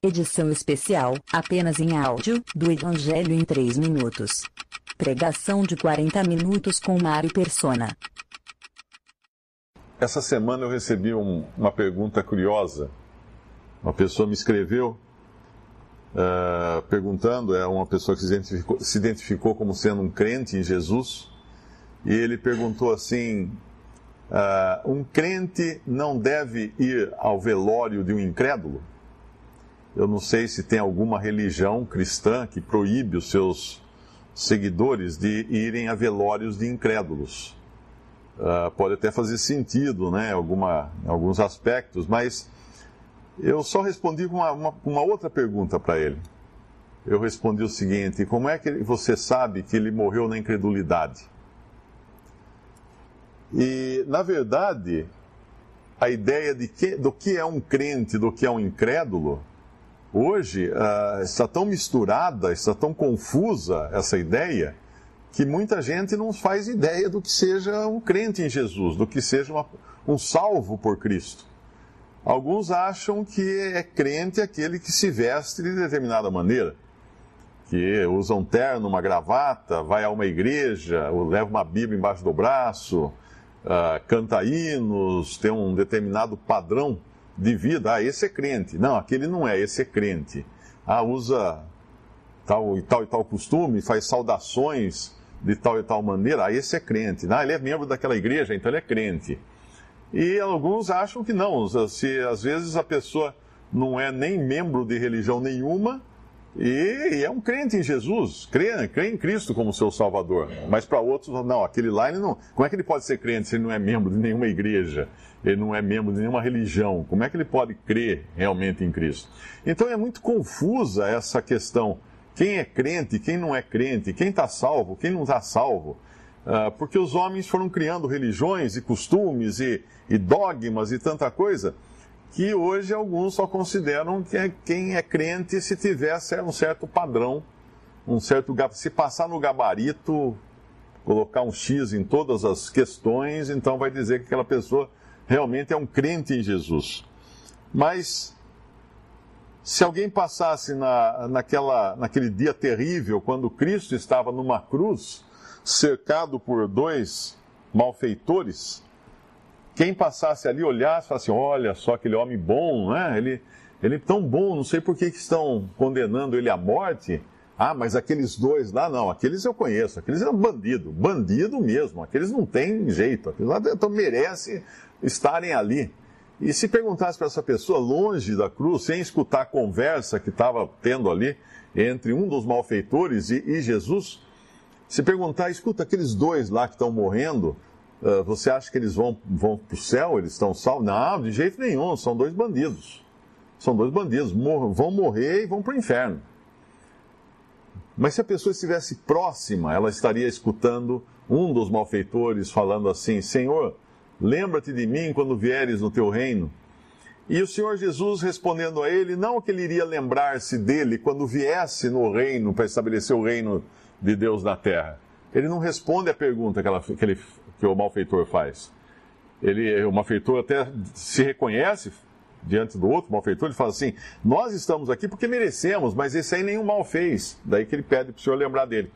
Edição especial, apenas em áudio, do Evangelho em 3 minutos. Pregação de 40 minutos com Mário Persona. Essa semana eu recebi um, uma pergunta curiosa. Uma pessoa me escreveu uh, perguntando, é uma pessoa que se identificou, se identificou, como sendo um crente em Jesus, e ele perguntou assim: uh, um crente não deve ir ao velório de um incrédulo? Eu não sei se tem alguma religião cristã que proíbe os seus seguidores de irem a velórios de incrédulos. Uh, pode até fazer sentido, né, alguma, em alguns aspectos, mas eu só respondi com uma, uma, uma outra pergunta para ele. Eu respondi o seguinte: como é que você sabe que ele morreu na incredulidade? E, na verdade, a ideia de que, do que é um crente, do que é um incrédulo, hoje uh, está tão misturada, está tão confusa essa ideia que muita gente não faz ideia do que seja um crente em Jesus, do que seja uma, um salvo por Cristo. Alguns acham que é crente aquele que se veste de determinada maneira, que usa um terno, uma gravata, vai a uma igreja, leva uma Bíblia embaixo do braço, uh, canta hinos, tem um determinado padrão de vida. Ah, esse é crente. Não, aquele não é, esse é crente. Ah, usa tal e tal e tal costume, faz saudações de tal e tal maneira, aí esse é crente. Ah, ele é membro daquela igreja, então ele é crente. E alguns acham que não, se às vezes a pessoa não é nem membro de religião nenhuma e é um crente em Jesus, crê, crê em Cristo como seu Salvador. Mas para outros, não, aquele lá ele não. Como é que ele pode ser crente se ele não é membro de nenhuma igreja? Ele não é membro de nenhuma religião? Como é que ele pode crer realmente em Cristo? Então é muito confusa essa questão quem é crente, quem não é crente, quem está salvo, quem não está salvo. Uh, porque os homens foram criando religiões e costumes e, e, dogmas e tanta coisa que hoje alguns só consideram que é, quem é crente se tiver um certo padrão, um certo se passar no gabarito, colocar um X em todas as questões, então vai dizer que aquela pessoa realmente é um crente em Jesus. Mas se alguém passasse na, naquela, naquele dia terrível, quando Cristo estava numa cruz, cercado por dois malfeitores, quem passasse ali, olhasse, falasse: Olha só aquele homem bom, né? Ele, ele é tão bom, não sei por que, que estão condenando ele à morte. Ah, mas aqueles dois lá, não, aqueles eu conheço, aqueles é um bandido, bandido mesmo, aqueles não tem jeito, aqueles lá então, merece estarem ali. E se perguntasse para essa pessoa, longe da cruz, sem escutar a conversa que estava tendo ali entre um dos malfeitores e, e Jesus, se perguntar, escuta, aqueles dois lá que estão morrendo, uh, você acha que eles vão, vão para o céu? Eles estão salvos? Não, de jeito nenhum, são dois bandidos. São dois bandidos, mor vão morrer e vão para o inferno. Mas se a pessoa estivesse próxima, ela estaria escutando um dos malfeitores falando assim: Senhor, Lembra-te de mim quando vieres no teu reino. E o Senhor Jesus respondendo a ele, não que ele iria lembrar-se dele quando viesse no reino para estabelecer o reino de Deus na terra. Ele não responde a pergunta que, ela, que, ele, que o malfeitor faz. Ele, o malfeitor até se reconhece diante do outro malfeitor, ele fala assim: Nós estamos aqui porque merecemos, mas esse aí nenhum mal fez. Daí que ele pede para o Senhor lembrar dele.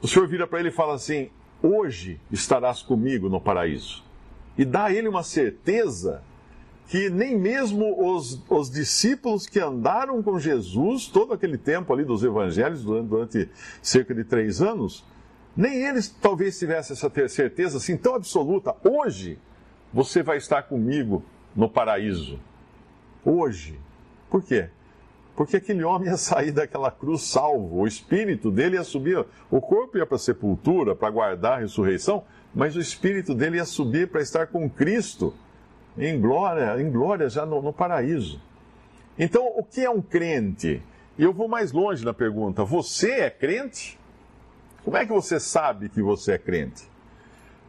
O Senhor vira para ele e fala assim: Hoje estarás comigo no paraíso e dá a ele uma certeza que nem mesmo os, os discípulos que andaram com Jesus todo aquele tempo ali dos evangelhos, durante, durante cerca de três anos, nem eles talvez tivessem essa certeza assim tão absoluta. Hoje você vai estar comigo no paraíso. Hoje. Por quê? Porque aquele homem ia sair daquela cruz salvo, o espírito dele ia subir, o corpo ia para a sepultura para guardar a ressurreição, mas o espírito dele ia subir para estar com Cristo em glória, em glória já no, no paraíso. Então, o que é um crente? E eu vou mais longe na pergunta: você é crente? Como é que você sabe que você é crente?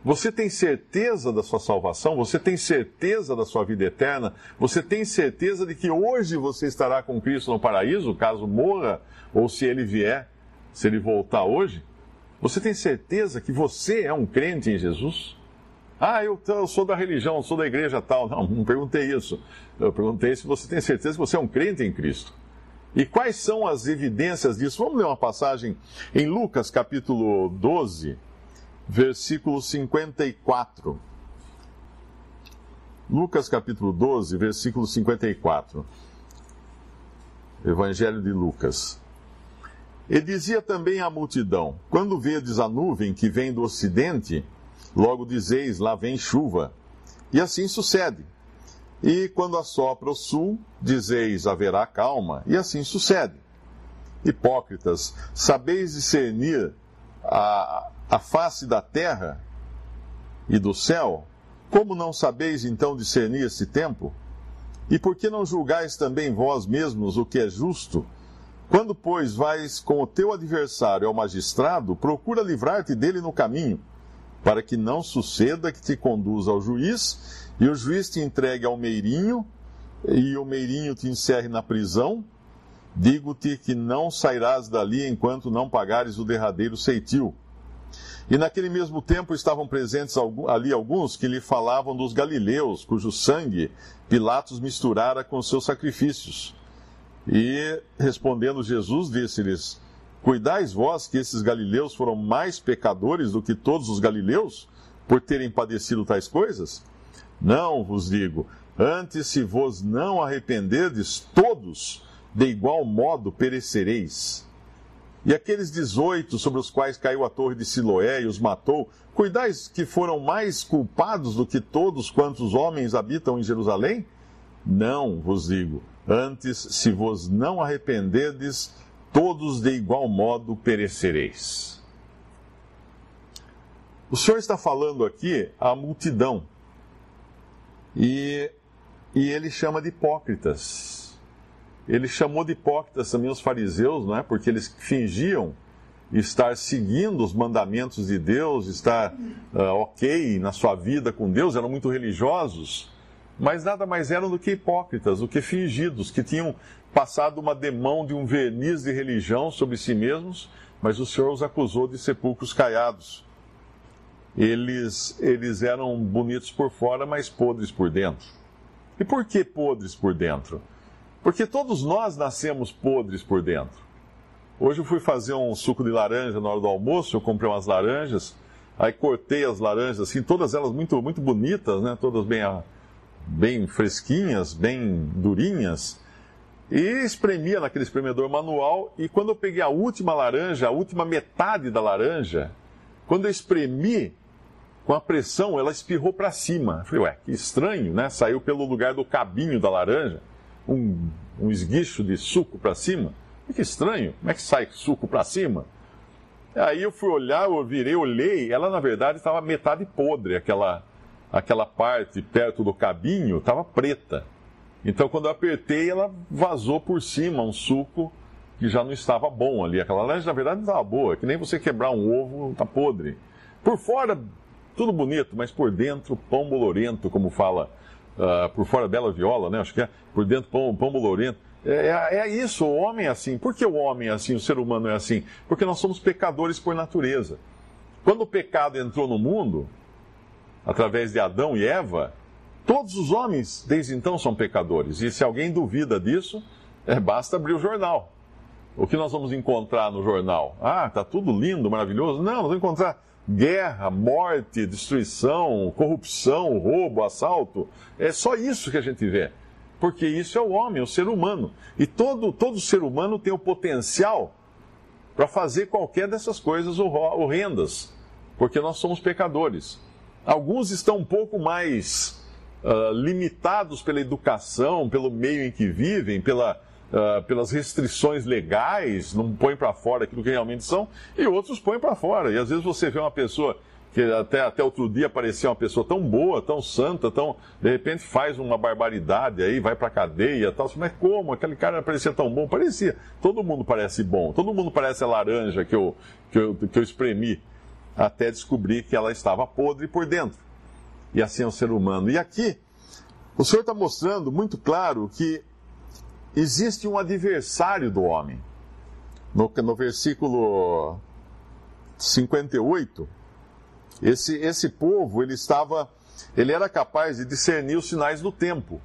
Você tem certeza da sua salvação? Você tem certeza da sua vida eterna? Você tem certeza de que hoje você estará com Cristo no paraíso, caso morra, ou se ele vier, se ele voltar hoje? Você tem certeza que você é um crente em Jesus? Ah, eu, eu sou da religião, sou da igreja tal. Não, não perguntei isso. Eu perguntei se você tem certeza que você é um crente em Cristo. E quais são as evidências disso? Vamos ler uma passagem em Lucas capítulo 12, versículo 54. Lucas capítulo 12, versículo 54. Evangelho de Lucas. E dizia também à multidão: Quando vedes a nuvem que vem do ocidente, logo dizeis: Lá vem chuva. E assim sucede. E quando assopra o sul, dizeis: Haverá calma. E assim sucede. Hipócritas, sabeis discernir a, a face da terra e do céu? Como não sabeis então discernir esse tempo? E por que não julgais também vós mesmos o que é justo? Quando, pois, vais com o teu adversário ao magistrado, procura livrar-te dele no caminho, para que não suceda que te conduza ao juiz, e o juiz te entregue ao meirinho, e o meirinho te encerre na prisão. Digo-te que não sairás dali enquanto não pagares o derradeiro ceitil. E naquele mesmo tempo estavam presentes ali alguns que lhe falavam dos galileus, cujo sangue Pilatos misturara com seus sacrifícios. E respondendo Jesus, disse-lhes: Cuidais vós que esses galileus foram mais pecadores do que todos os galileus, por terem padecido tais coisas? Não vos digo, antes se vos não arrependerdes, todos de igual modo perecereis. E aqueles dezoito sobre os quais caiu a torre de Siloé e os matou, cuidais que foram mais culpados do que todos quantos homens habitam em Jerusalém? Não vos digo. Antes, se vos não arrependerdes, todos de igual modo perecereis. O Senhor está falando aqui à multidão. E, e ele chama de hipócritas ele chamou de hipócritas também os fariseus, não é? Porque eles fingiam estar seguindo os mandamentos de Deus, estar uh, ok na sua vida com Deus, eram muito religiosos, mas nada mais eram do que hipócritas, do que fingidos, que tinham passado uma demão de um verniz de religião sobre si mesmos, mas o Senhor os acusou de sepulcros caiados. Eles, eles eram bonitos por fora, mas podres por dentro. E por que podres por dentro? Porque todos nós nascemos podres por dentro. Hoje eu fui fazer um suco de laranja na hora do almoço, eu comprei umas laranjas, aí cortei as laranjas assim, todas elas muito, muito bonitas, né? Todas bem, bem fresquinhas, bem durinhas. E espremia naquele espremedor manual, e quando eu peguei a última laranja, a última metade da laranja, quando eu espremi, com a pressão, ela espirrou para cima. Eu falei, ué, que estranho, né? Saiu pelo lugar do cabinho da laranja um, um esguicho de suco para cima. Que estranho, como é que sai suco para cima? Aí eu fui olhar, eu virei, olhei, ela na verdade estava metade podre, aquela, aquela parte perto do cabinho estava preta. Então quando eu apertei, ela vazou por cima um suco que já não estava bom ali. Aquela laranja na verdade não estava boa, que nem você quebrar um ovo, está podre. Por fora, tudo bonito, mas por dentro, pão bolorento, como fala uh, por fora bela viola, né? Acho que é, por dentro pão, pão bolorento. É, é, é, isso, o homem é assim. Por que o homem é assim, o ser humano é assim? Porque nós somos pecadores por natureza. Quando o pecado entrou no mundo, através de Adão e Eva, todos os homens desde então são pecadores. E se alguém duvida disso, é, basta abrir o jornal. O que nós vamos encontrar no jornal? Ah, tá tudo lindo, maravilhoso. Não, nós vamos encontrar guerra, morte, destruição, corrupção, roubo, assalto. É só isso que a gente vê. Porque isso é o homem, o ser humano. E todo, todo ser humano tem o potencial para fazer qualquer dessas coisas horrendas. Porque nós somos pecadores. Alguns estão um pouco mais uh, limitados pela educação, pelo meio em que vivem, pela uh, pelas restrições legais, não põem para fora aquilo que realmente são, e outros põem para fora. E às vezes você vê uma pessoa que até, até outro dia parecia uma pessoa tão boa, tão santa, tão de repente faz uma barbaridade aí, vai para cadeia, tal. Mas como? Aquele cara parecia tão bom? Parecia. Todo mundo parece bom. Todo mundo parece a laranja que eu, que eu, que eu espremi até descobrir que ela estava podre por dentro. E assim é o ser humano. E aqui o Senhor está mostrando muito claro que existe um adversário do homem. No, no versículo 58, esse, esse povo, ele estava, ele era capaz de discernir os sinais do tempo.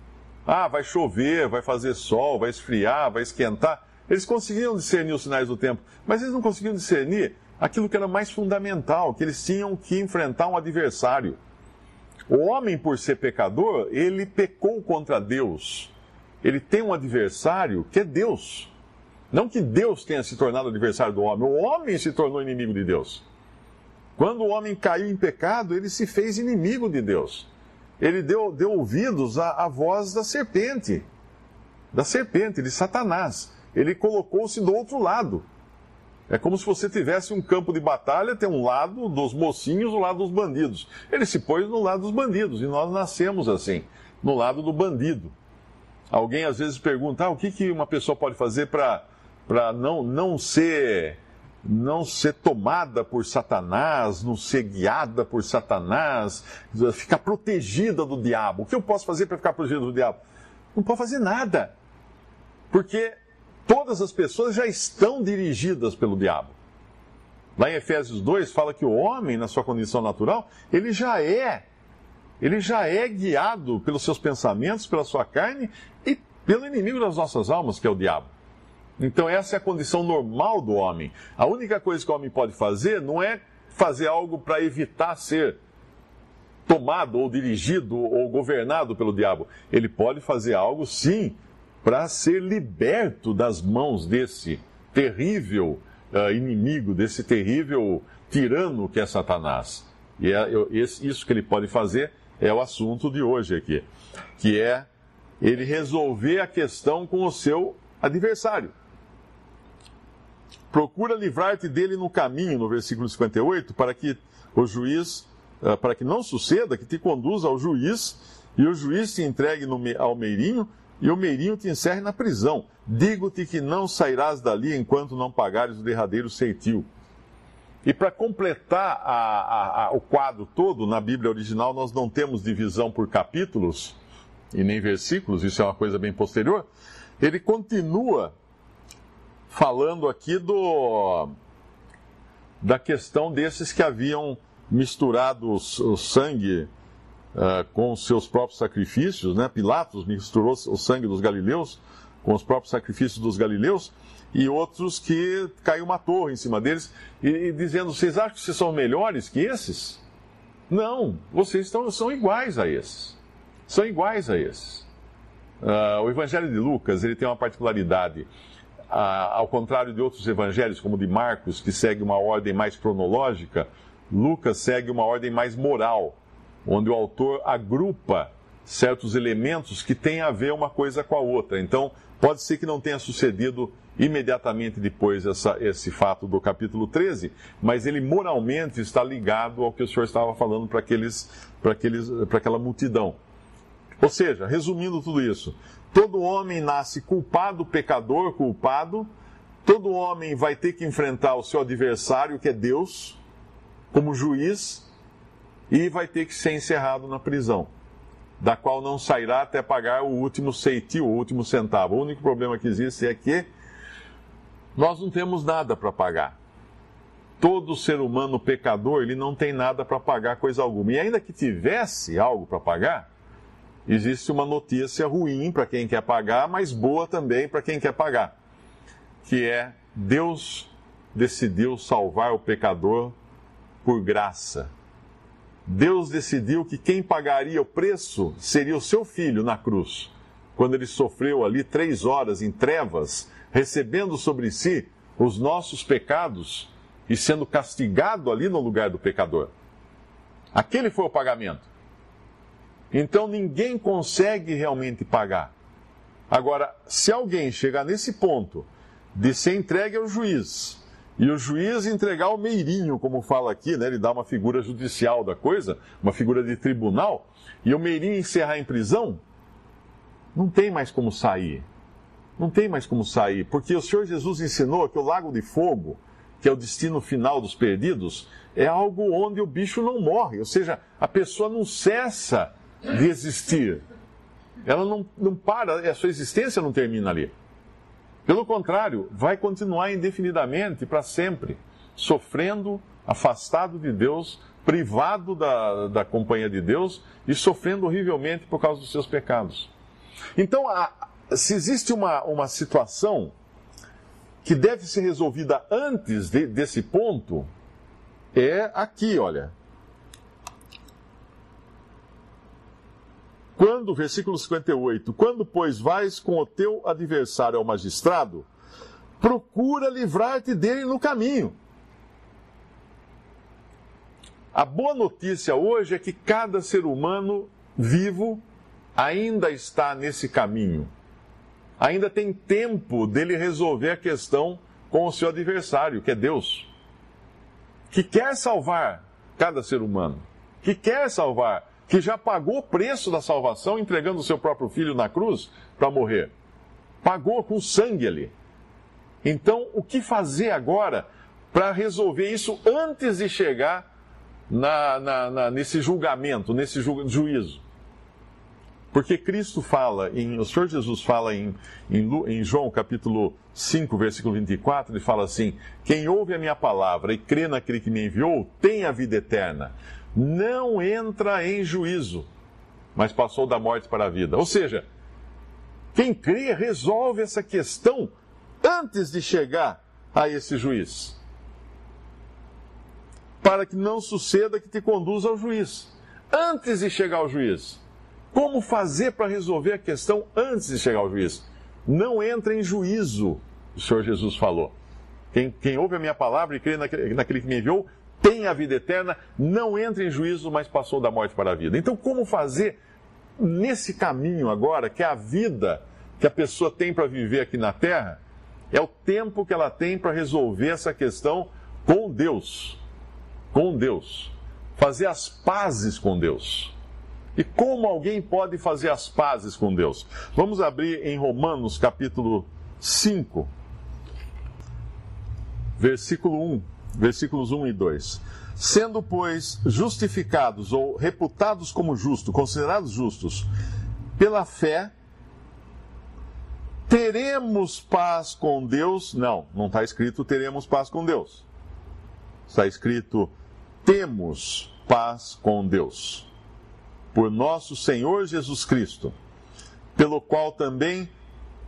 Ah, vai chover, vai fazer sol, vai esfriar, vai esquentar. Eles conseguiam discernir os sinais do tempo, mas eles não conseguiam discernir aquilo que era mais fundamental, que eles tinham que enfrentar um adversário. O homem, por ser pecador, ele pecou contra Deus. Ele tem um adversário que é Deus. Não que Deus tenha se tornado adversário do homem, o homem se tornou inimigo de Deus. Quando o homem caiu em pecado, ele se fez inimigo de Deus. Ele deu, deu ouvidos à, à voz da serpente, da serpente, de Satanás. Ele colocou-se do outro lado. É como se você tivesse um campo de batalha, tem um lado dos mocinhos, o lado dos bandidos. Ele se pôs no lado dos bandidos, e nós nascemos assim, no lado do bandido. Alguém às vezes pergunta, ah, o que, que uma pessoa pode fazer para não, não ser não ser tomada por Satanás, não ser guiada por Satanás, ficar protegida do diabo. O que eu posso fazer para ficar protegida do diabo? Não pode fazer nada. Porque todas as pessoas já estão dirigidas pelo diabo. Lá em Efésios 2 fala que o homem, na sua condição natural, ele já é, ele já é guiado pelos seus pensamentos, pela sua carne e pelo inimigo das nossas almas, que é o diabo. Então essa é a condição normal do homem. A única coisa que o homem pode fazer não é fazer algo para evitar ser tomado ou dirigido ou governado pelo diabo. Ele pode fazer algo, sim, para ser liberto das mãos desse terrível uh, inimigo, desse terrível tirano que é Satanás. E é, isso que ele pode fazer é o assunto de hoje aqui, que é ele resolver a questão com o seu adversário. Procura livrar-te dele no caminho, no versículo 58, para que o juiz, uh, para que não suceda, que te conduza ao juiz e o juiz te entregue no, ao meirinho e o meirinho te encerre na prisão. Digo-te que não sairás dali enquanto não pagares o derradeiro ceitil. E para completar a, a, a, o quadro todo, na Bíblia original nós não temos divisão por capítulos e nem versículos, isso é uma coisa bem posterior. Ele continua falando aqui do da questão desses que haviam misturado o sangue uh, com os seus próprios sacrifícios, né? Pilatos misturou o sangue dos galileus com os próprios sacrifícios dos galileus, e outros que caiu uma torre em cima deles, e, e dizendo: Vocês acham que vocês são melhores que esses? Não, vocês estão, são iguais a esses. São iguais a esses. Uh, o Evangelho de Lucas ele tem uma particularidade. Uh, ao contrário de outros evangelhos, como o de Marcos, que segue uma ordem mais cronológica, Lucas segue uma ordem mais moral onde o autor agrupa certos elementos que têm a ver uma coisa com a outra. Então, pode ser que não tenha sucedido imediatamente depois essa, esse fato do capítulo 13, mas ele moralmente está ligado ao que o Senhor estava falando para aqueles, para aqueles, para aquela multidão. Ou seja, resumindo tudo isso, todo homem nasce culpado, pecador, culpado. Todo homem vai ter que enfrentar o seu adversário, que é Deus, como juiz, e vai ter que ser encerrado na prisão, da qual não sairá até pagar o último ceitil, o último centavo. O único problema que existe é que nós não temos nada para pagar. Todo ser humano pecador, ele não tem nada para pagar coisa alguma. E ainda que tivesse algo para pagar, existe uma notícia ruim para quem quer pagar, mas boa também para quem quer pagar, que é Deus decidiu salvar o pecador por graça Deus decidiu que quem pagaria o preço seria o seu filho na cruz, quando ele sofreu ali três horas em trevas, recebendo sobre si os nossos pecados e sendo castigado ali no lugar do pecador. Aquele foi o pagamento. Então ninguém consegue realmente pagar. Agora, se alguém chegar nesse ponto de ser entregue ao juiz, e o juiz entregar o meirinho, como fala aqui, né? ele dá uma figura judicial da coisa, uma figura de tribunal, e o meirinho encerrar em prisão, não tem mais como sair. Não tem mais como sair, porque o Senhor Jesus ensinou que o lago de fogo, que é o destino final dos perdidos, é algo onde o bicho não morre, ou seja, a pessoa não cessa de existir. Ela não, não para, a sua existência não termina ali. Pelo contrário, vai continuar indefinidamente para sempre, sofrendo, afastado de Deus, privado da, da companhia de Deus e sofrendo horrivelmente por causa dos seus pecados. Então, a, se existe uma, uma situação que deve ser resolvida antes de, desse ponto é aqui, olha. Quando, versículo 58, quando, pois, vais com o teu adversário ao magistrado, procura livrar-te dele no caminho. A boa notícia hoje é que cada ser humano vivo ainda está nesse caminho. Ainda tem tempo dele resolver a questão com o seu adversário, que é Deus. Que quer salvar cada ser humano. Que quer salvar. Que já pagou o preço da salvação entregando o seu próprio filho na cruz para morrer. Pagou com sangue ali. Então, o que fazer agora para resolver isso antes de chegar na, na, na, nesse julgamento, nesse ju, juízo? Porque Cristo fala, em, o Senhor Jesus fala em, em, em, João capítulo 5, versículo 24, ele fala assim: Quem ouve a minha palavra e crê naquele que me enviou, tem a vida eterna. Não entra em juízo, mas passou da morte para a vida. Ou seja, quem crê resolve essa questão antes de chegar a esse juiz. Para que não suceda que te conduza ao juiz. Antes de chegar ao juiz. Como fazer para resolver a questão antes de chegar ao juiz? Não entra em juízo, o Senhor Jesus falou. Quem, quem ouve a minha palavra e crê naquele, naquele que me enviou, tem a vida eterna, não entra em juízo, mas passou da morte para a vida. Então, como fazer nesse caminho agora, que é a vida que a pessoa tem para viver aqui na terra, é o tempo que ela tem para resolver essa questão com Deus. Com Deus. Fazer as pazes com Deus. E como alguém pode fazer as pazes com Deus? Vamos abrir em Romanos capítulo 5, versículo 1, versículos 1 e 2. Sendo, pois, justificados ou reputados como justos, considerados justos, pela fé, teremos paz com Deus? Não, não está escrito teremos paz com Deus. Está escrito temos paz com Deus por nosso Senhor Jesus Cristo, pelo qual também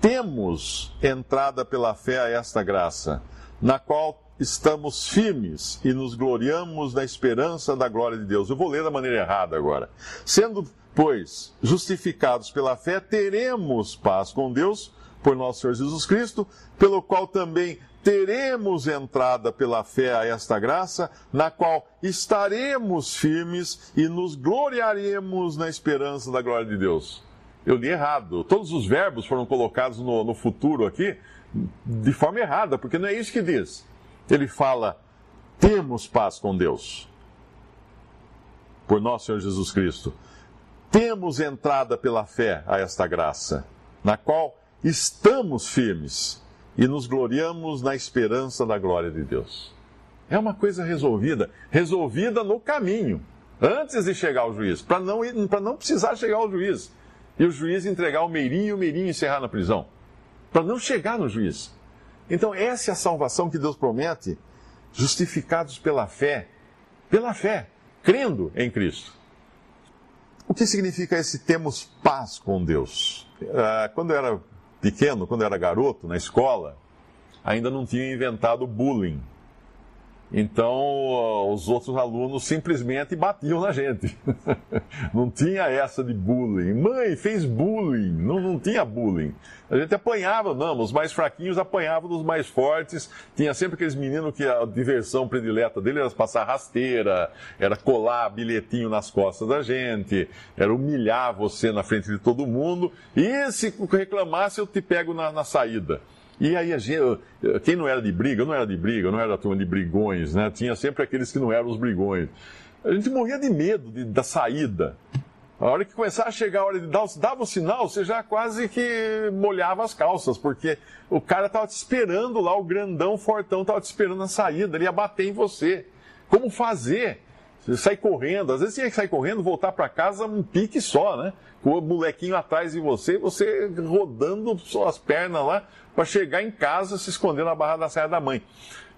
temos entrada pela fé a esta graça, na qual estamos firmes e nos gloriamos na esperança da glória de Deus. Eu vou ler da maneira errada agora. Sendo, pois, justificados pela fé, teremos paz com Deus por nosso Senhor Jesus Cristo, pelo qual também teremos entrada pela fé a esta graça, na qual estaremos firmes e nos gloriaremos na esperança da glória de Deus. Eu li errado. Todos os verbos foram colocados no, no futuro aqui de forma errada, porque não é isso que diz. Ele fala: temos paz com Deus, por nosso Senhor Jesus Cristo. Temos entrada pela fé a esta graça, na qual estamos firmes e nos gloriamos na esperança da glória de Deus. É uma coisa resolvida, resolvida no caminho, antes de chegar ao juiz, para não, não precisar chegar ao juiz. E o juiz entregar o meirinho e o meirinho encerrar na prisão. Para não chegar no juiz. Então, essa é a salvação que Deus promete, justificados pela fé. Pela fé, crendo em Cristo. O que significa esse temos paz com Deus? Ah, quando eu era pequeno, quando eu era garoto, na escola, ainda não tinha inventado bullying. Então, os outros alunos simplesmente batiam na gente. não tinha essa de bullying. Mãe, fez bullying. Não, não tinha bullying. A gente apanhava, não. Os mais fraquinhos apanhavam dos mais fortes. Tinha sempre aqueles meninos que a diversão predileta dele era passar rasteira, era colar bilhetinho nas costas da gente, era humilhar você na frente de todo mundo. E se reclamasse, eu te pego na, na saída. E aí, gente, quem não era de briga, não era de briga, não era da turma de brigões, né? Tinha sempre aqueles que não eram os brigões. A gente morria de medo de, da saída. A hora que começava a chegar a hora de dar, dava o sinal, você já quase que molhava as calças, porque o cara estava te esperando lá, o grandão, fortão, estava te esperando na saída, ele ia bater em você. Como fazer? Você sai correndo, às vezes tinha que sair correndo, voltar para casa um pique só, né? Com o molequinho atrás de você, você rodando suas pernas lá para chegar em casa se esconder na barra da saia da mãe.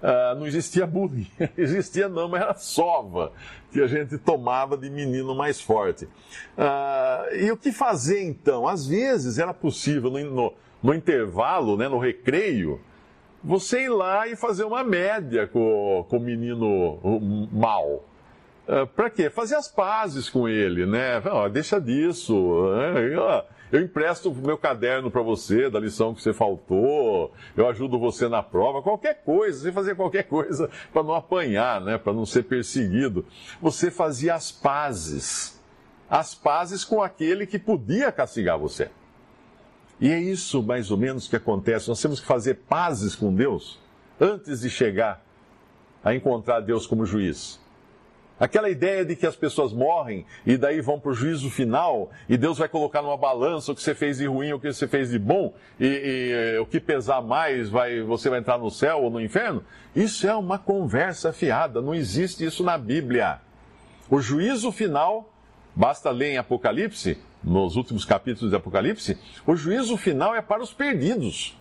Uh, não existia bullying, existia não, mas era sova que a gente tomava de menino mais forte. Uh, e o que fazer então? Às vezes era possível no, no, no intervalo, né, no recreio, você ir lá e fazer uma média com, com o menino mal. Uh, para quê? Fazer as pazes com ele, né? Oh, deixa disso. Né? Eu empresto o meu caderno para você, da lição que você faltou, eu ajudo você na prova, qualquer coisa, você fazer qualquer coisa para não apanhar, né? para não ser perseguido. Você fazia as pazes. As pazes com aquele que podia castigar você. E é isso mais ou menos que acontece. Nós temos que fazer pazes com Deus antes de chegar a encontrar Deus como juiz. Aquela ideia de que as pessoas morrem e daí vão para o juízo final e Deus vai colocar numa balança o que você fez de ruim, o que você fez de bom e, e eh, o que pesar mais, vai, você vai entrar no céu ou no inferno. Isso é uma conversa fiada, não existe isso na Bíblia. O juízo final, basta ler em Apocalipse, nos últimos capítulos de Apocalipse, o juízo final é para os perdidos.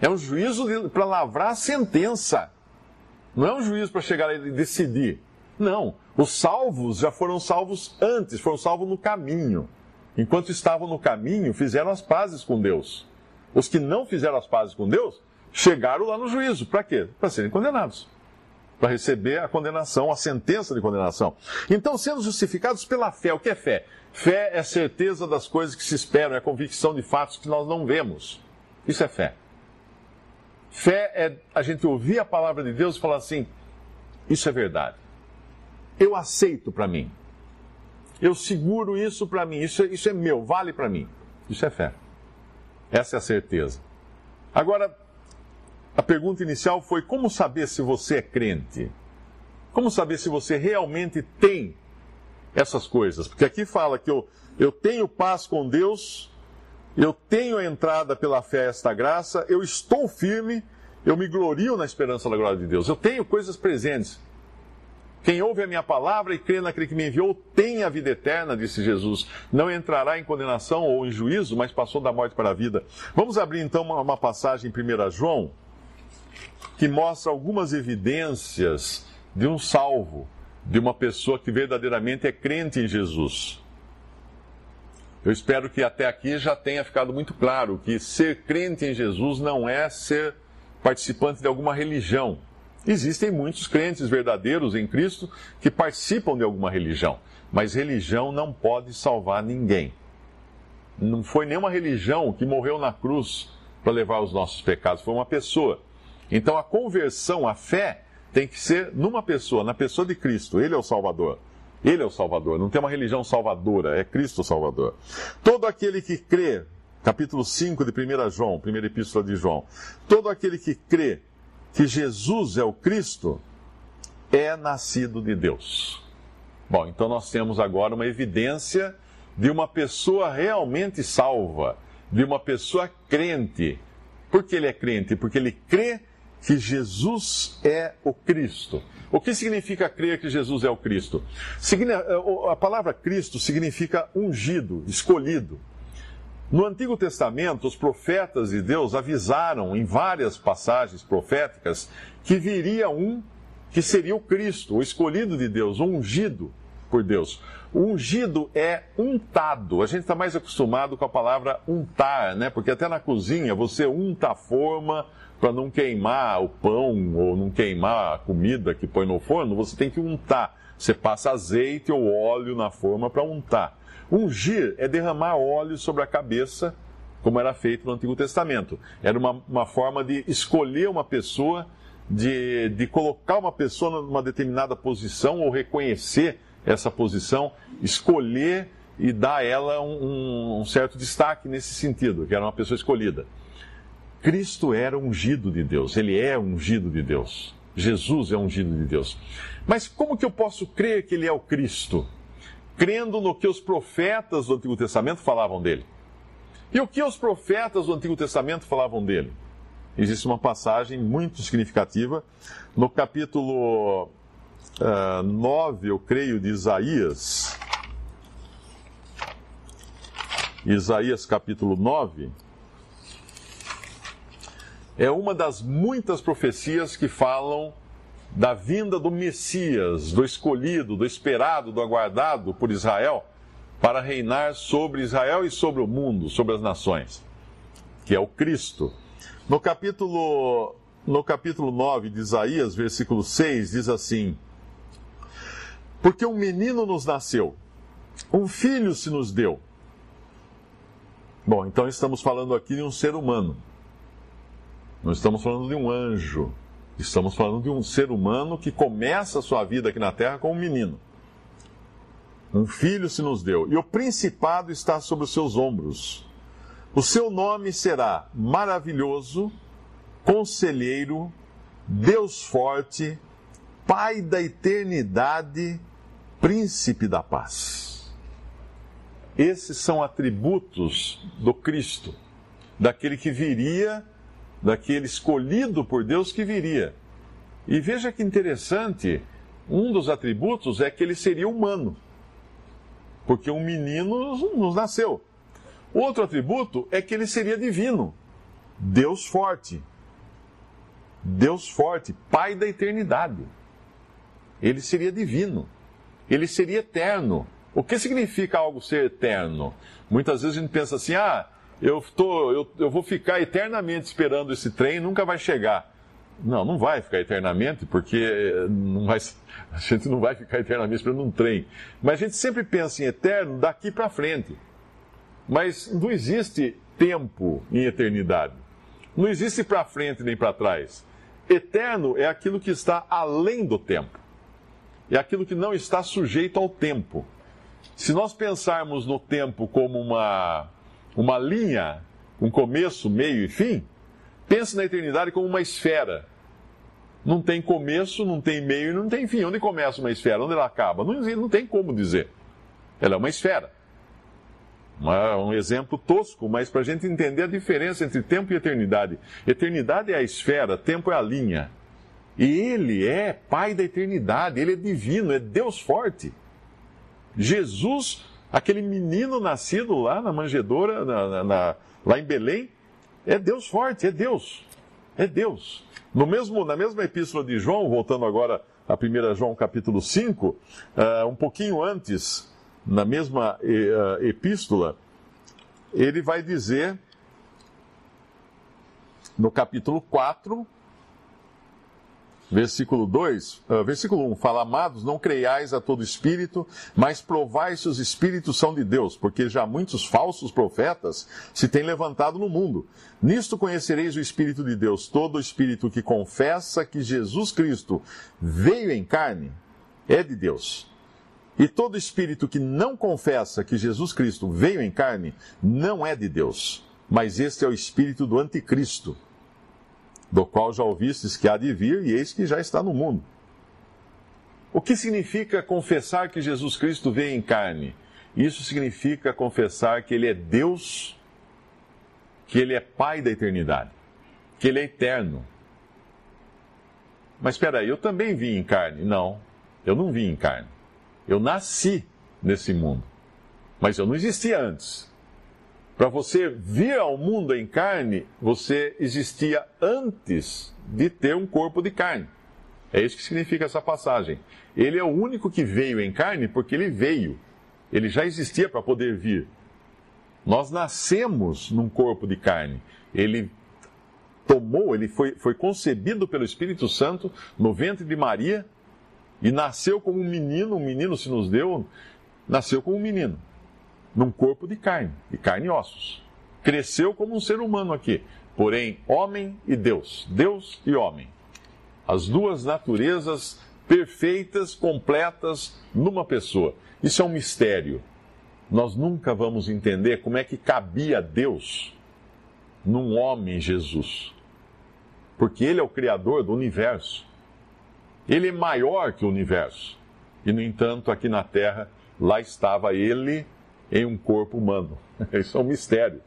É um juízo para lavrar a sentença. Não é um juízo para chegar e decidir. Não. Os salvos já foram salvos antes, foram salvos no caminho. Enquanto estavam no caminho, fizeram as pazes com Deus. Os que não fizeram as pazes com Deus, chegaram lá no juízo. Para quê? Para serem condenados. Para receber a condenação, a sentença de condenação. Então, sendo justificados pela fé. O que é fé? Fé é certeza das coisas que se esperam, é convicção de fatos que nós não vemos. Isso é fé. Fé é a gente ouvir a palavra de Deus e falar assim: isso é verdade. Eu aceito para mim. Eu seguro isso para mim. Isso, é, isso é meu, vale para mim. Isso é fé. Essa é a certeza. Agora, a pergunta inicial foi: como saber se você é crente? Como saber se você realmente tem essas coisas. Porque aqui fala que eu, eu tenho paz com Deus, eu tenho a entrada pela fé a esta graça, eu estou firme, eu me glorio na esperança da glória de Deus. Eu tenho coisas presentes. Quem ouve a minha palavra e crê naquele que me enviou tem a vida eterna, disse Jesus. Não entrará em condenação ou em juízo, mas passou da morte para a vida. Vamos abrir então uma, passagem em 1 João, que mostra algumas evidências de um salvo de uma pessoa que verdadeiramente é crente em Jesus. Eu espero que até aqui já tenha ficado muito claro que ser crente em Jesus não é ser participante de alguma religião. Existem muitos crentes verdadeiros em Cristo que participam de alguma religião, mas religião não pode salvar ninguém. Não foi nenhuma religião que morreu na cruz para levar os nossos pecados, foi uma pessoa. Então a conversão, a fé, tem que ser numa pessoa, na pessoa de Cristo. Ele é o Salvador. Ele é o Salvador. Não tem uma religião salvadora, é Cristo o Salvador. Todo aquele que crê, capítulo 5 de 1 João, primeira epístola de João. Todo aquele que crê que Jesus é o Cristo é nascido de Deus. Bom, então nós temos agora uma evidência de uma pessoa realmente salva, de uma pessoa crente. Por que ele é crente? Porque ele crê que Jesus é o Cristo. O que significa crer que Jesus é o Cristo? Eh, a palavra Cristo significa ungido, escolhido. No Antigo Testamento, os profetas de Deus avisaram em várias passagens proféticas que viria um que seria o Cristo, o escolhido de Deus, o ungido por Deus. O ungido é untado. A gente está mais acostumado com a palavra untar, né? Porque até na cozinha você unta a forma para não queimar o pão ou não queimar a comida que põe no forno, você tem que untar. Você passa azeite ou óleo na forma para untar. Ungir é derramar óleo sobre a cabeça, como era feito no Antigo Testamento. Era uma, uma forma de escolher uma pessoa, de, de colocar uma pessoa numa determinada posição ou reconhecer essa posição, escolher e dar a ela um, um certo destaque nesse sentido, que era uma pessoa escolhida. Cristo era ungido de Deus, ele é ungido de Deus. Jesus é ungido de Deus. Mas como que eu posso crer que ele é o Cristo? Crendo no que os profetas do Antigo Testamento falavam dele. E o que os profetas do Antigo Testamento falavam dele? Existe uma passagem muito significativa no capítulo uh, ah, 9, eu creio, de Isaías. Isaías capítulo 9 é uma das muitas profecias que falam da vinda do Messias, do escolhido, do esperado, do aguardado por Israel, para reinar sobre Israel e sobre o mundo, sobre as nações, que é o Cristo. No capítulo no capítulo 9 de Isaías, versículo 6, diz assim: Porque um menino nos nasceu, um filho se nos deu. Bom, então estamos falando aqui de um ser humano. Não estamos falando de um anjo. Estamos falando de um ser humano que começa a sua vida aqui na terra como um menino. Um filho se nos deu, e o principado está sobre os seus ombros. O seu nome será Maravilhoso, Conselheiro, Deus Forte, Pai da Eternidade, Príncipe da Paz. Esses são atributos do Cristo, daquele que viria, daquele escolhido por Deus que viria. E veja que interessante, um dos atributos é que ele seria humano, porque um menino nos nasceu. Outro atributo é que ele seria divino, Deus forte. Deus forte, Pai da eternidade. Ele seria divino. Ele seria eterno. O que significa algo ser eterno? Muitas vezes a gente pensa assim: ah, eu, tô, eu, eu vou ficar eternamente esperando esse trem nunca vai chegar. Não, não vai ficar eternamente, porque não vai, a gente não vai ficar eternamente esperando um trem. Mas a gente sempre pensa em eterno daqui para frente. Mas não existe tempo em eternidade. Não existe para frente nem para trás. Eterno é aquilo que está além do tempo. É aquilo que não está sujeito ao tempo. Se nós pensarmos no tempo como uma, uma linha, um começo, meio e fim, pense na eternidade como uma esfera. Não tem começo, não tem meio e não tem fim. Onde começa uma esfera? Onde ela acaba? Não, não tem como dizer. Ela é uma esfera. Uma, um exemplo tosco, mas para a gente entender a diferença entre tempo e eternidade. Eternidade é a esfera, tempo é a linha. E ele é Pai da eternidade, ele é divino, é Deus forte. Jesus, aquele menino nascido lá na manjedoura, na, na, na, lá em Belém, é Deus forte, é Deus. É Deus. No mesmo, na mesma epístola de João, voltando agora a 1 João capítulo 5, uh, eh, um pouquinho antes na mesma uh, epístola, ele vai dizer, no capítulo 4, versículo 2, uh, eh, versículo 1, fala, amados, não creiais a todo espírito, mas provai se os espíritos são de Deus, porque já muitos falsos profetas se têm levantado no mundo. Nisto conhecereis o Espírito de Deus, todo espírito que confessa que Jesus Cristo veio em carne, é de Deus. E todo espírito que não confessa que Jesus Cristo veio em carne não é de Deus, mas este é o espírito do anticristo, do qual já ouvistes que há de vir e eis que já está no mundo. O que significa confessar que Jesus Cristo veio em carne? Isso significa confessar que Ele é Deus, que Ele é Pai da eternidade, que Ele é eterno. Mas espera aí, eu também vim em carne? Não, eu não vim em carne. Eu nasci nesse mundo, mas eu não existia antes. Para você vir ao mundo em carne, você existia antes de ter um corpo de carne. É isso que significa essa passagem. Ele é o único que veio em carne porque ele veio. Ele já existia para poder vir. Nós nascemos num corpo de carne. Ele tomou, ele foi, foi concebido pelo Espírito Santo no ventre de Maria e nasceu como um menino, um menino se nos deu, nasceu como um menino, num corpo de carne, de carne e ossos. Cresceu como um ser humano aqui, porém homem e Deus, Deus e homem. As duas naturezas perfeitas, completas numa pessoa. Isso é um mistério. Nós nunca vamos entender como é que cabia Deus num homem Jesus. Porque ele é o criador do universo. Ele é maior que o universo. E, no entanto, aqui na Terra, lá estava ele em um corpo humano. Isso é um mistério.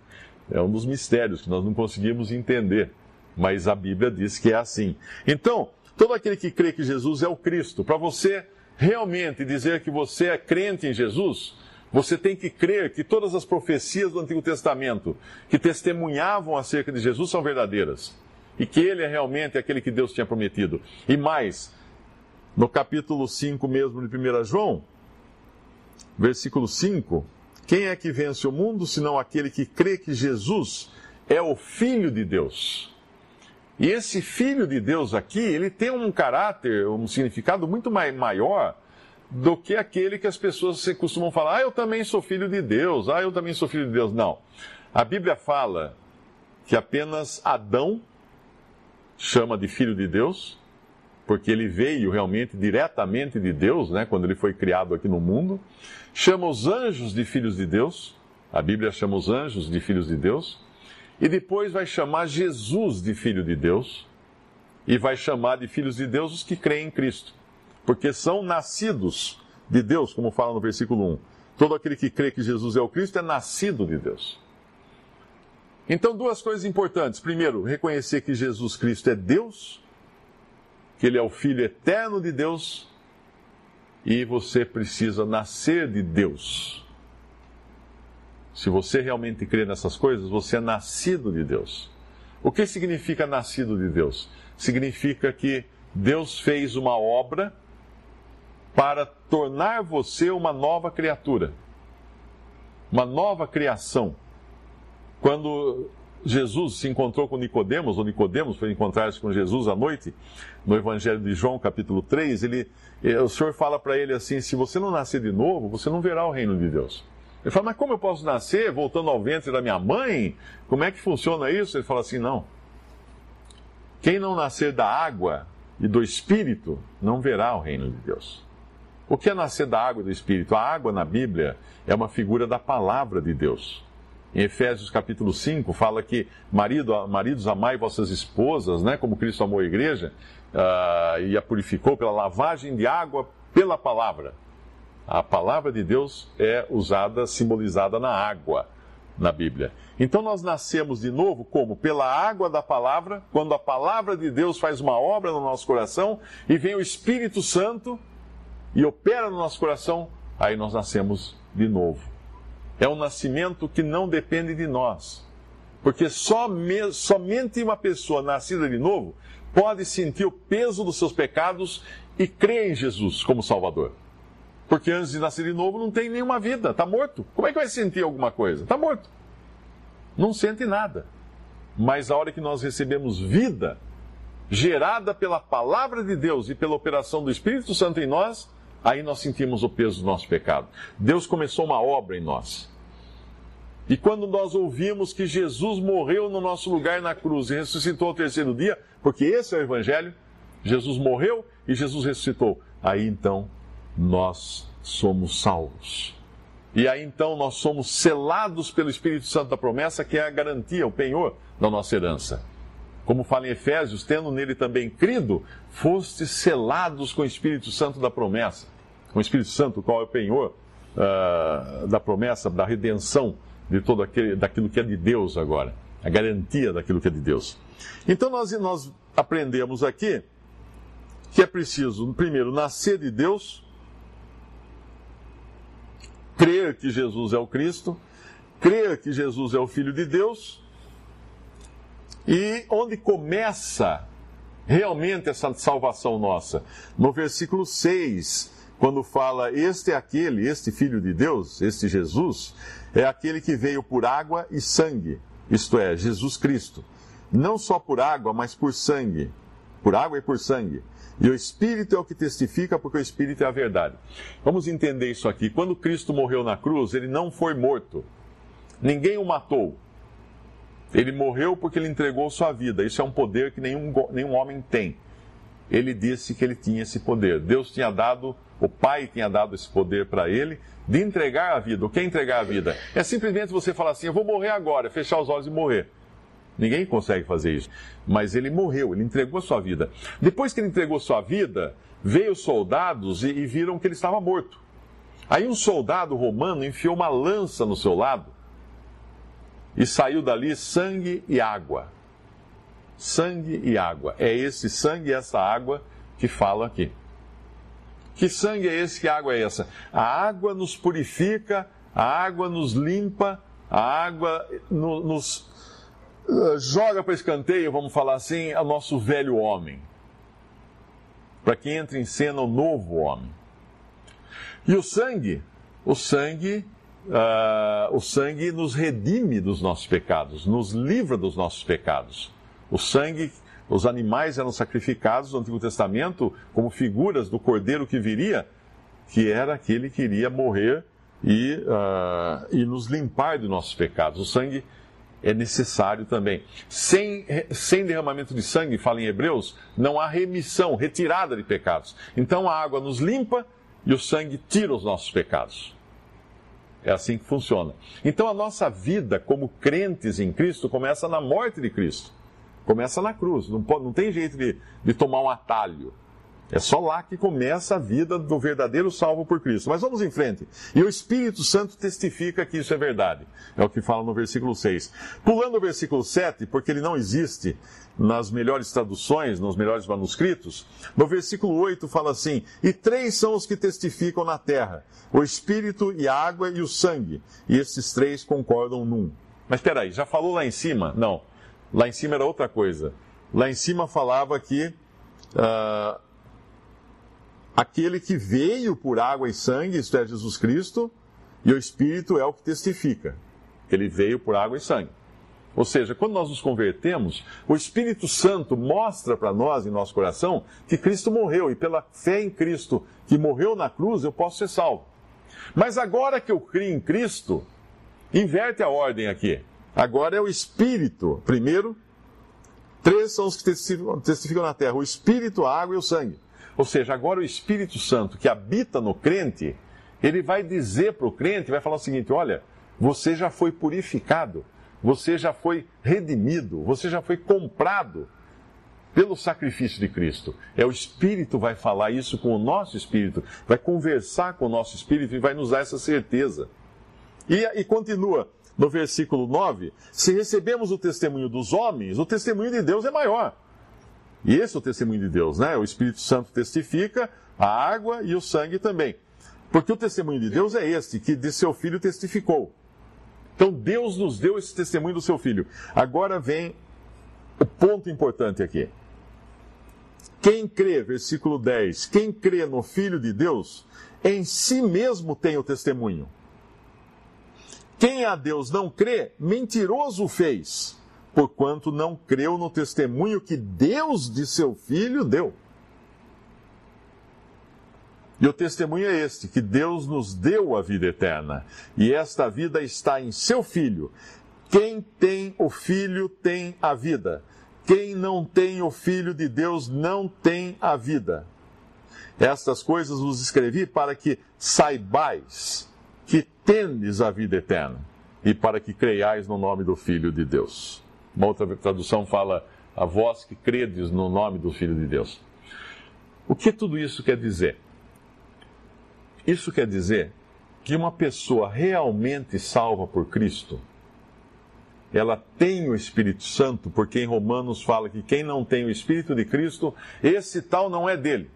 É um dos mistérios que nós não conseguimos entender. Mas a Bíblia diz que é assim. Então, todo aquele que crê que Jesus é o Cristo, para você realmente dizer que você é crente em Jesus, você tem que crer que todas as profecias do Antigo Testamento que testemunhavam acerca de Jesus são verdadeiras. E que ele é realmente aquele que Deus tinha prometido. E mais, no capítulo 5 mesmo de 1 João, versículo 5, quem é que vence o mundo senão aquele que crê que Jesus é o Filho de Deus? E esse filho de Deus aqui, ele tem um caráter, um significado muito maior do que aquele que as pessoas costumam falar, ah, eu também sou filho de Deus, ah, eu também sou filho de Deus. Não. A Bíblia fala que apenas Adão chama de filho de Deus, porque ele veio realmente diretamente de Deus, né, quando ele foi criado aqui no mundo. Chama os anjos de filhos de Deus, a Bíblia chama os anjos de filhos de Deus. E depois vai chamar Jesus de filho de Deus, e vai chamar de filhos de Deus os que creem em Cristo porque são nascidos de Deus, como fala no versículo 1. Todo aquele que crê que Jesus é o Cristo é nascido de Deus. Então, duas coisas importantes. Primeiro, reconhecer que Jesus Cristo é Deus, que Ele é o Filho eterno de Deus, e você precisa nascer de Deus. Se você realmente crê nessas coisas, você é nascido de Deus. O que significa nascido de Deus? Significa que Deus fez uma obra para tornar você uma nova criatura, uma nova criação. Quando Jesus se encontrou com Nicodemos, ou Nicodemos foi encontrar-se com Jesus à noite, no Evangelho de João, capítulo 3, ele, o Senhor fala para ele assim: se você não nascer de novo, você não verá o reino de Deus. Ele fala, mas como eu posso nascer voltando ao ventre da minha mãe? Como é que funciona isso? Ele fala assim: não. Quem não nascer da água e do espírito não verá o reino de Deus. O que é nascer da água e do Espírito? A água na Bíblia é uma figura da palavra de Deus. Em Efésios capítulo 5 fala que marido, maridos amai vossas esposas, né, como Cristo amou a igreja uh, e a purificou pela lavagem de água pela palavra. A palavra de Deus é usada, simbolizada na água na Bíblia. Então nós nascemos de novo como? Pela água da palavra, quando a palavra de Deus faz uma obra no nosso coração e vem o Espírito Santo e opera no nosso coração, aí nós nascemos de novo. É um nascimento que não depende de nós. Porque me, somente uma pessoa nascida de novo pode sentir o peso dos seus pecados e crer em Jesus como Salvador. Porque antes de nascer de novo não tem nenhuma vida, está morto. Como é que vai sentir alguma coisa? Está morto. Não sente nada. Mas a hora que nós recebemos vida, gerada pela palavra de Deus e pela operação do Espírito Santo em nós, aí nós sentimos o peso do nosso pecado. Deus começou uma obra em nós. E quando nós ouvimos que Jesus morreu no nosso lugar na cruz e ressuscitou ao terceiro dia, porque esse é o Evangelho, Jesus morreu e Jesus ressuscitou, aí então nós somos salvos. E aí então nós somos selados pelo Espírito Santo da promessa, que é a garantia, o penhor da nossa herança. Como fala em Efésios, tendo nele também crido, fostes selados com o Espírito Santo da promessa com o Espírito Santo, qual é o penhor uh, da promessa, da redenção de todo aquele, daquilo que é de Deus agora, a garantia daquilo que é de Deus. Então nós, nós aprendemos aqui que é preciso, primeiro, nascer de Deus, crer que Jesus é o Cristo, crer que Jesus é o Filho de Deus, e onde começa realmente essa salvação nossa? No versículo 6 quando fala este é aquele, este Filho de Deus, este Jesus, é aquele que veio por água e sangue, isto é, Jesus Cristo. Não só por água, mas por sangue. Por água e por sangue. E o Espírito é o que testifica, porque o Espírito é a verdade. Vamos entender isso aqui. Quando Cristo morreu na cruz, ele não foi morto. Ninguém o matou. Ele morreu porque ele entregou sua vida. Isso é um poder que nenhum, nenhum homem tem. Ele disse que ele tinha esse poder. Deus tinha dado o Pai tinha dado esse poder para ele de entregar a vida. O que é entregar a vida? É simplesmente você falar assim: eu vou morrer agora, fechar os olhos e morrer. Ninguém consegue fazer isso. Mas ele morreu, ele entregou a sua vida. Depois que ele entregou sua vida, veio os soldados e, e viram que ele estava morto. Aí um soldado romano enfiou uma lança no seu lado e saiu dali sangue e água. Sangue e água. É esse sangue e essa água que falam aqui. Que sangue é esse? Que água é essa? A água nos purifica, a água nos limpa, a água no, nos uh, joga para escanteio, vamos falar assim, o nosso velho homem. Para que entre em cena o novo homem. E o sangue? O sangue, uh, o sangue nos redime dos nossos pecados, nos livra dos nossos pecados. O sangue Os animais eram sacrificados no Antigo Testamento como figuras do cordeiro que viria, que era aquele que iria morrer e, uh, e nos limpar de nossos pecados. O sangue é necessário também. Sem, sem derramamento de sangue, fala em Hebreus, não há remissão, retirada de pecados. Então a água nos limpa e o sangue tira os nossos pecados. É assim que funciona. Então a nossa vida como crentes em Cristo começa na morte de Cristo. Começa na cruz. Não, pode, não tem jeito de, de tomar um atalho. É só lá que começa a vida do verdadeiro salvo por Cristo. Mas vamos em frente. E o Espírito Santo testifica que isso é verdade. É o que fala no versículo 6. Pulando o versículo 7, porque ele não existe nas melhores traduções, nos melhores manuscritos, no versículo 8 fala assim: E três são os que testificam na terra: o Espírito e a água e o sangue. E esses três concordam num. Mas espera aí, já falou lá em cima? Não. Lá em cima era outra coisa. Lá em cima falava que. Uh, aquele que veio por água e sangue, isto é, Jesus Cristo, e o Espírito é o que testifica. Ele veio por água e sangue. Ou seja, quando nós nos convertemos, o Espírito Santo mostra para nós, em nosso coração, que Cristo morreu, e pela fé em Cristo, que morreu na cruz, eu posso ser salvo. Mas agora que eu crio em Cristo, inverte a ordem aqui. Agora é o Espírito. Primeiro, três são os que testificam, testificam na terra: o Espírito, a água e o sangue. Ou seja, agora o Espírito Santo que habita no crente, ele vai dizer para o crente, vai falar o seguinte: olha, você já foi purificado, você já foi redimido, você já foi comprado pelo sacrifício de Cristo. É o Espírito vai falar isso com o nosso Espírito, vai conversar com o nosso Espírito e vai nos dar essa certeza. E, e continua no versículo 9: se recebemos o testemunho dos homens, o testemunho de Deus é maior. E esse é o testemunho de Deus, né? O Espírito Santo testifica, a água e o sangue também. Porque o testemunho de Deus é este, que de seu filho testificou. Então Deus nos deu esse testemunho do seu filho. Agora vem o ponto importante aqui. Quem crê, versículo 10, quem crê no Filho de Deus, em si mesmo tem o testemunho. Quem a Deus não crê, mentiroso fez porquanto não creu no testemunho que Deus de seu filho deu. E o testemunho é este: que Deus nos deu a vida eterna, e esta vida está em seu filho. Quem tem o filho tem a vida. Quem não tem o filho de Deus não tem a vida. Estas coisas vos escrevi para que saibais que tendes a vida eterna e para que creiais no nome do Filho de Deus. Uma outra tradução fala a vós que credes no nome do Filho de Deus. O que tudo isso quer dizer? Isso quer dizer que uma pessoa realmente salva por Cristo, ela tem o Espírito Santo, porque em Romanos fala que quem não tem o Espírito de Cristo, esse tal não é dele.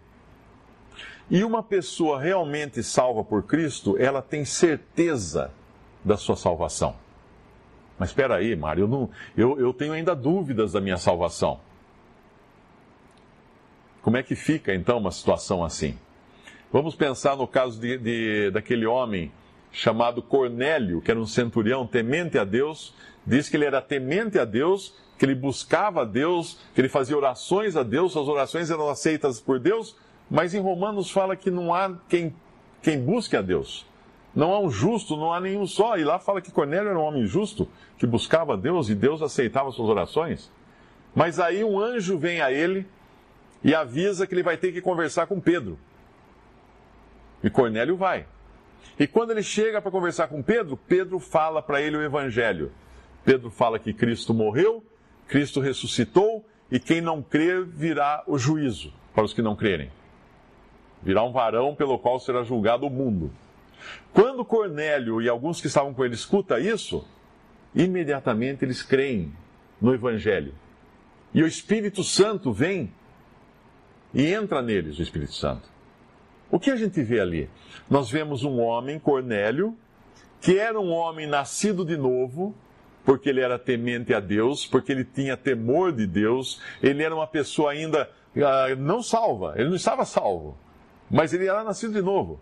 E uma pessoa realmente salva por Cristo, ela tem certeza da sua salvação. Mas espera aí, Mário, eu, eu, eu tenho ainda dúvidas da minha salvação. Como é que fica então uma situação assim? Vamos pensar no caso de, de, daquele homem chamado Cornélio, que era um centurião temente a Deus, diz que ele era temente a Deus, que ele buscava a Deus, que ele fazia orações a Deus, suas orações eram aceitas por Deus, mas em Romanos fala que não há quem, quem busque a Deus. Não há um justo, não há nenhum só. E lá fala que Cornélio era um homem justo, que buscava Deus e Deus aceitava suas orações. Mas aí um anjo vem a ele e avisa que ele vai ter que conversar com Pedro. E Cornélio vai. E quando ele chega para conversar com Pedro, Pedro fala para ele o evangelho. Pedro fala que Cristo morreu, Cristo ressuscitou e quem não crer virá o juízo para os que não crerem. Virá um varão pelo qual será julgado o mundo. Quando Cornélio e alguns que estavam com ele escuta isso, imediatamente eles creem no Evangelho. E o Espírito Santo vem e entra neles, o Espírito Santo. O que a gente vê ali? Nós vemos um homem, Cornélio, que era um homem nascido de novo, porque ele era temente a Deus, porque ele tinha temor de Deus, ele era uma pessoa ainda uh, não salva, ele não estava salvo, mas ele era nascido de novo.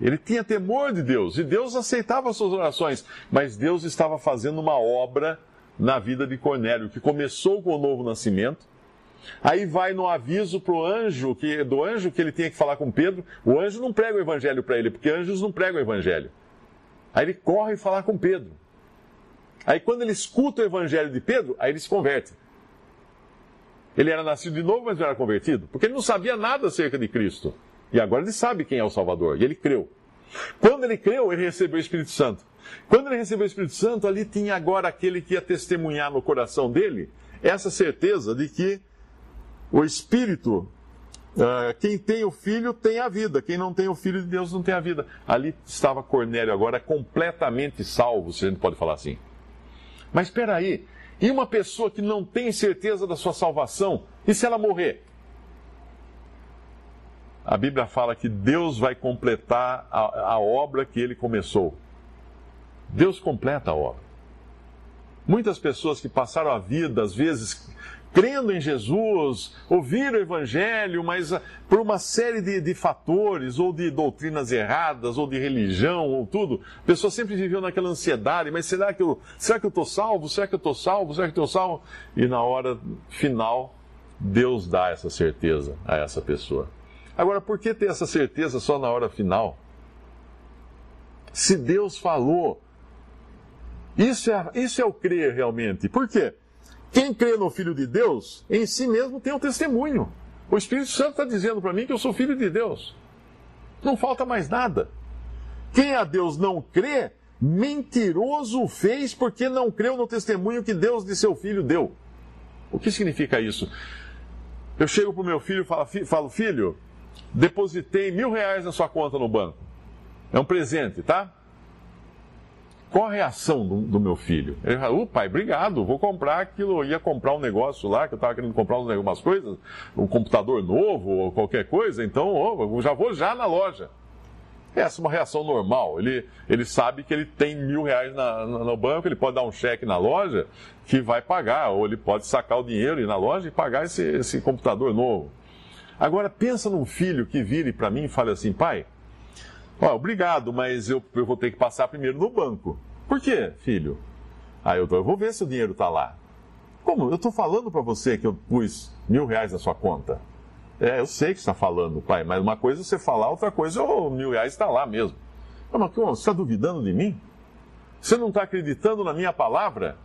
Ele tinha temor de Deus e Deus aceitava as suas orações, mas Deus estava fazendo uma obra na vida de Cornélio, que começou com o novo nascimento Aí vai no aviso pro anjo, que do anjo que ele tinha que falar com Pedro. O anjo não prega o evangelho para ele, porque anjos não pregam o evangelho. Aí ele corre falar com Pedro. Aí quando ele escuta o evangelho de Pedro, aí ele se converte. Ele era nascido de novo, mas não era convertido, porque ele não sabia nada acerca de Cristo. E agora ele sabe quem é o Salvador, e ele creu. Quando ele creu, ele recebeu o Espírito Santo. Quando ele recebeu o Espírito Santo, ali tinha agora aquele que ia testemunhar no coração dele essa certeza de que o Espírito, uh, quem tem o Filho tem a vida, quem não tem o Filho de Deus não tem a vida. Ali estava Cornélio agora completamente salvo, se a gente pode falar assim. Mas espera aí, e uma pessoa que não tem certeza da sua salvação, e se ela morrer? A Bíblia fala que Deus vai completar a, a obra que ele começou. Deus completa a obra. Muitas pessoas que passaram a vida, às vezes, crendo em Jesus, ouviram o Evangelho, mas ah, por uma série de, de, fatores, ou de doutrinas erradas, ou de religião, ou tudo, a pessoa sempre viveu naquela ansiedade, mas será que eu será que eu estou salvo? Será que eu estou salvo? Será que eu estou salvo? E na hora final, Deus dá essa certeza a essa pessoa. Agora, por que ter essa certeza só na hora final? Se Deus falou, isso é, isso é o crer realmente. Por quê? Quem crê no Filho de Deus, em si mesmo tem um testemunho. O Espírito Santo está dizendo para mim que eu sou filho de Deus. Não falta mais nada. Quem a Deus não crê, mentiroso fez porque não creu no testemunho que Deus de seu filho deu. O que significa isso? Eu chego para o meu filho e falo, filho, depositei mil reais na sua conta no banco. É um presente, tá? Qual a reação do, do meu filho? Ele fala, pai, obrigado, vou comprar aquilo. Ia comprar um negócio lá, que eu estava querendo comprar algumas coisas, um computador novo ou qualquer coisa, então oh, já vou já na loja. Essa é uma reação normal. Ele, ele sabe que ele tem mil reais na, na, no banco, ele pode dar um cheque na loja que vai pagar, ou ele pode sacar o dinheiro e ir na loja e pagar esse, esse computador novo. Agora, pensa num filho que vire para mim e fale assim, pai, ó, obrigado, mas eu, eu vou ter que passar primeiro no banco. Por quê, filho? Aí eu, eu vou ver se o dinheiro está lá. Como? Eu estou falando para você que eu pus mil reais na sua conta. É, eu sei que está falando, pai, mas uma coisa é você falar, outra coisa é o mil reais está lá mesmo. Mas você está duvidando de mim? Você não está acreditando na minha palavra?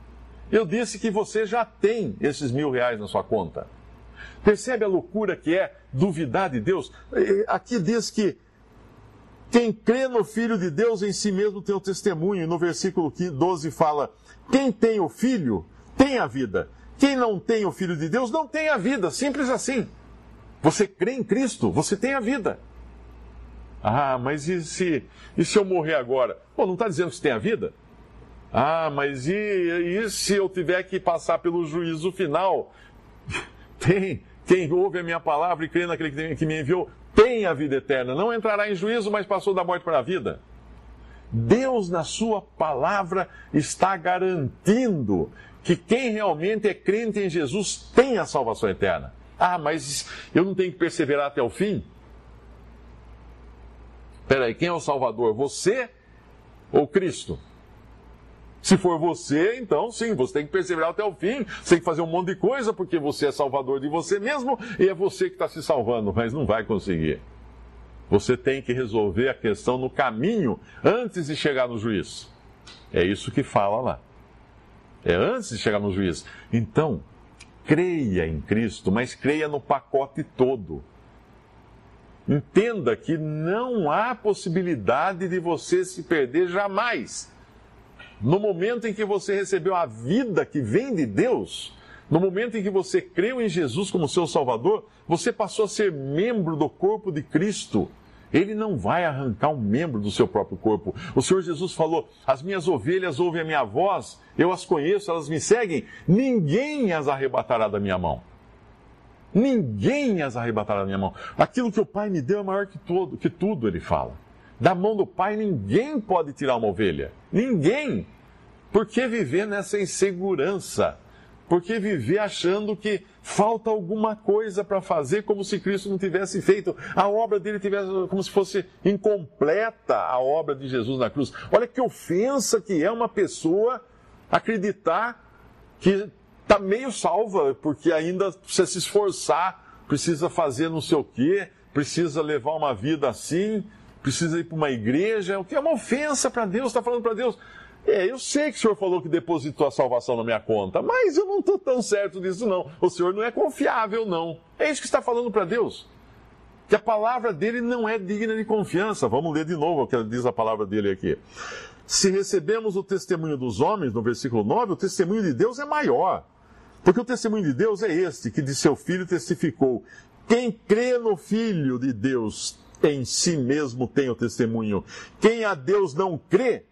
Eu disse que você já tem esses mil reais na sua conta. Percebe a loucura que é duvidar de Deus? Aqui diz que quem crê no Filho de Deus em si mesmo tem o testemunho. E no versículo 12 fala: Quem tem o Filho tem a vida. Quem não tem o Filho de Deus não tem a vida. Simples assim. Você crê em Cristo, você tem a vida. Ah, mas e se, e se eu morrer agora? Pô, não está dizendo que você tem a vida? Ah, mas e, e se eu tiver que passar pelo juízo final? Tem. Quem ouve a minha palavra e crê naquele que me enviou tem a vida eterna. Não entrará em juízo, mas passou da morte para a vida. Deus, na Sua palavra, está garantindo que quem realmente é crente em Jesus tem a salvação eterna. Ah, mas eu não tenho que perseverar até o fim? Peraí, quem é o Salvador? Você ou Cristo? Se for você, então sim, você tem que perseverar até o fim, você tem que fazer um monte de coisa, porque você é salvador de você mesmo e é você que está se salvando, mas não vai conseguir. Você tem que resolver a questão no caminho antes de chegar no juiz. É isso que fala lá. É antes de chegar no juiz. Então, creia em Cristo, mas creia no pacote todo. Entenda que não há possibilidade de você se perder jamais no momento em que você recebeu a vida que vem de Deus, no momento em que você creu em Jesus como seu Salvador, você passou a ser membro do corpo de Cristo. Ele não vai arrancar um membro do seu próprio corpo. O Senhor Jesus falou: As minhas ovelhas ouvem a minha voz, eu as conheço, elas me seguem, ninguém as arrebatará da minha mão. Ninguém as arrebatará da minha mão. Aquilo que o Pai me deu é maior que, todo, que tudo, ele fala. Da mão do Pai ninguém pode tirar uma ovelha. Ninguém. Por que viver nessa insegurança? Por que viver achando que falta alguma coisa para fazer, como se Cristo não tivesse feito, a obra dele tivesse, como se fosse incompleta a obra de Jesus na cruz? Olha que ofensa que é uma pessoa acreditar que está meio salva, porque ainda precisa se esforçar, precisa fazer não sei o quê, precisa levar uma vida assim, precisa ir para uma igreja, o que é uma ofensa para Deus, está falando para Deus. É, eu sei que o senhor falou que depositou a salvação na minha conta, mas eu não estou tão certo disso, não. O senhor não é confiável, não. É isso que está falando para Deus. Que a palavra dele não é digna de confiança. Vamos ler de novo o que diz a palavra dele aqui. Se recebemos o testemunho dos homens, no versículo 9, o testemunho de Deus é maior. Porque o testemunho de Deus é este, que de seu filho testificou. Quem crê no Filho de Deus em si mesmo tem o testemunho. Quem a Deus não crê,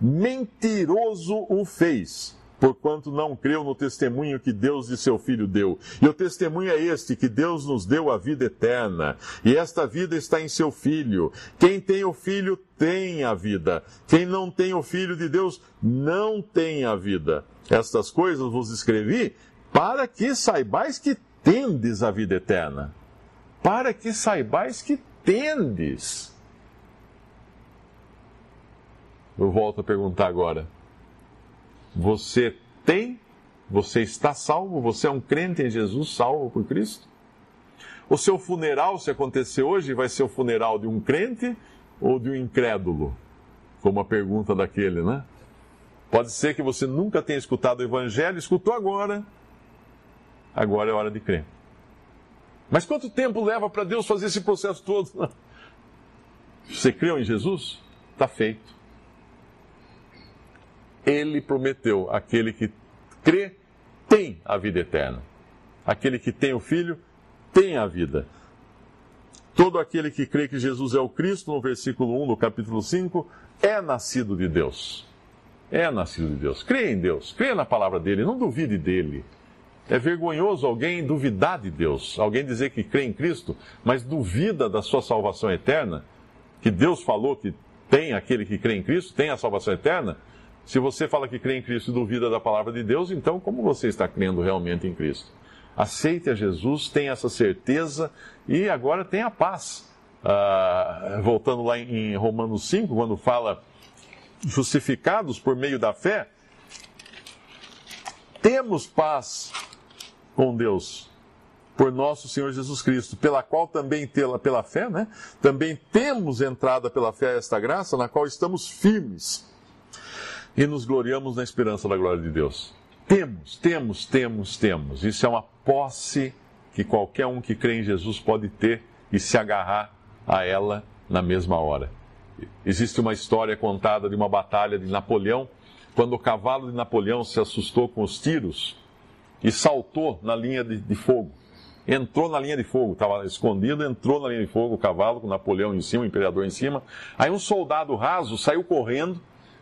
mentiroso o fez, porquanto não creu no testemunho que Deus de seu Filho deu. E o testemunho é este, que Deus nos deu a vida eterna, e esta vida está em seu Filho. Quem tem o Filho tem a vida. Quem não tem o Filho de Deus não tem a vida. Estas coisas vos escrevi para que saibais que tendes a vida eterna. Para que saibais que tendes. Eu volto a perguntar agora. Você tem? Você está salvo? Você é um crente em Jesus, salvo por Cristo? O seu funeral, se acontecer hoje, vai ser o funeral de um crente ou de um incrédulo? Como a pergunta daquele, né? Pode ser que você nunca tenha escutado o Evangelho, escutou agora. Agora é hora de crer. Mas quanto tempo leva para Deus fazer esse processo todo? Você creu em Jesus? Está feito ele prometeu: aquele que crê tem a vida eterna. Aquele que tem o Filho tem a vida. Todo aquele que crê que Jesus é o Cristo, no versículo 1 do capítulo 5, é nascido de Deus. É nascido de Deus. Crê em Deus, crê na palavra dele, não duvide dele. É vergonhoso alguém duvidar de Deus, alguém dizer que crê em Cristo, mas duvida da sua salvação eterna, que Deus falou que tem aquele que crê em Cristo, tem a salvação eterna, se você fala que crê em Cristo e duvida da palavra de Deus, então como você está crendo realmente em Cristo? Aceite a Jesus, tenha essa certeza e agora tenha paz. Ah, voltando lá em Romanos 5, quando fala justificados por meio da fé, temos paz com Deus por nosso Senhor Jesus Cristo, pela qual também pela, pela fé, né? Também temos entrada pela fé a esta graça, na qual estamos firmes e nos gloriamos na esperança da glória de Deus. Temos, temos, temos, temos. Isso é uma posse que qualquer um que crê em Jesus pode ter e se agarrar a ela na mesma hora. Existe uma história contada de uma batalha de Napoleão, quando o cavalo de Napoleão se assustou com os tiros e saltou na linha de, de fogo. Entrou na linha de fogo, estava escondido, entrou na linha de fogo o cavalo, com Napoleão em cima, o imperador em cima. Aí um soldado raso saiu correndo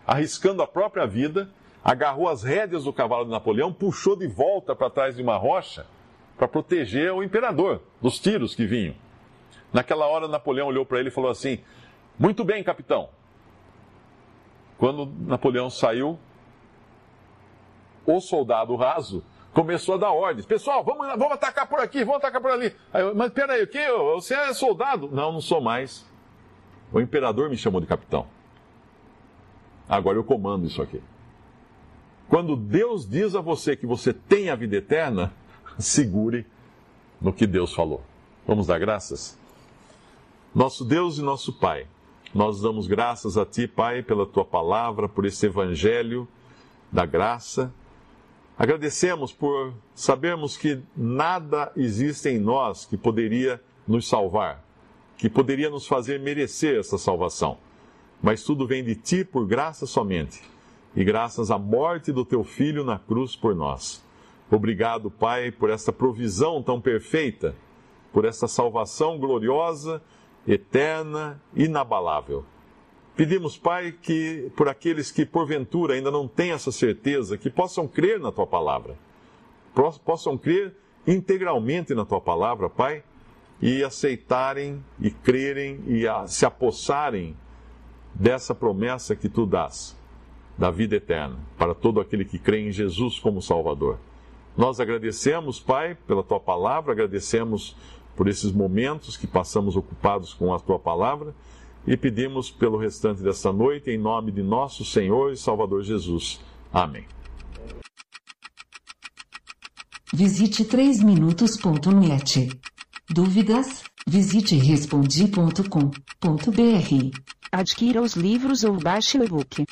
arriscando a própria vida, agarrou as rédeas do cavalo de Napoleão, puxou de volta para trás de uma rocha para proteger o imperador dos tiros que vinham. Naquela hora, Napoleão olhou para ele e falou assim: Muito bem, capitão. Quando Napoleão saiu, o soldado raso começou a dar ordens. Pessoal, vamos, vamos atacar por aqui, vamos atacar por ali. Aí, mas peraí, o que? Você é soldado? Não, não sou mais. O imperador me chamou de capitão. Agora eu comando isso aqui. Quando Deus diz a você que você tem a vida eterna, segure no que Deus falou. Vamos dar graças? Nosso Deus e nosso Pai, nós damos graças a Ti, Pai, pela Tua palavra, por esse evangelho da graça. Agradecemos por sabermos que nada existe em nós que poderia nos salvar, que poderia nos fazer merecer essa salvação mas tudo vem de ti por graça somente, e graças à morte do teu filho na cruz por nós. Obrigado, Pai, por esta provisão tão perfeita, por esta salvação gloriosa, eterna, inabalável. Pedimos, Pai, que por aqueles que porventura ainda não têm essa certeza, que possam crer na tua palavra, possam crer integralmente na tua palavra, Pai, e aceitarem e crerem e se apossarem dessa promessa que tu dás, da vida eterna, para todo aquele que crê em Jesus como Salvador. Nós agradecemos, Pai, pela tua palavra, agradecemos por esses momentos que passamos ocupados com a tua palavra e pedimos pelo restante desta noite, em nome de nosso Senhor e Salvador Jesus. Amém. Visite 3minutos.net. Dúvidas? Visite respondi.com.br. Adquira os livros ou baixe o e-book.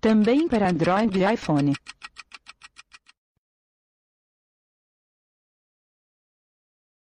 Também para Android e iPhone.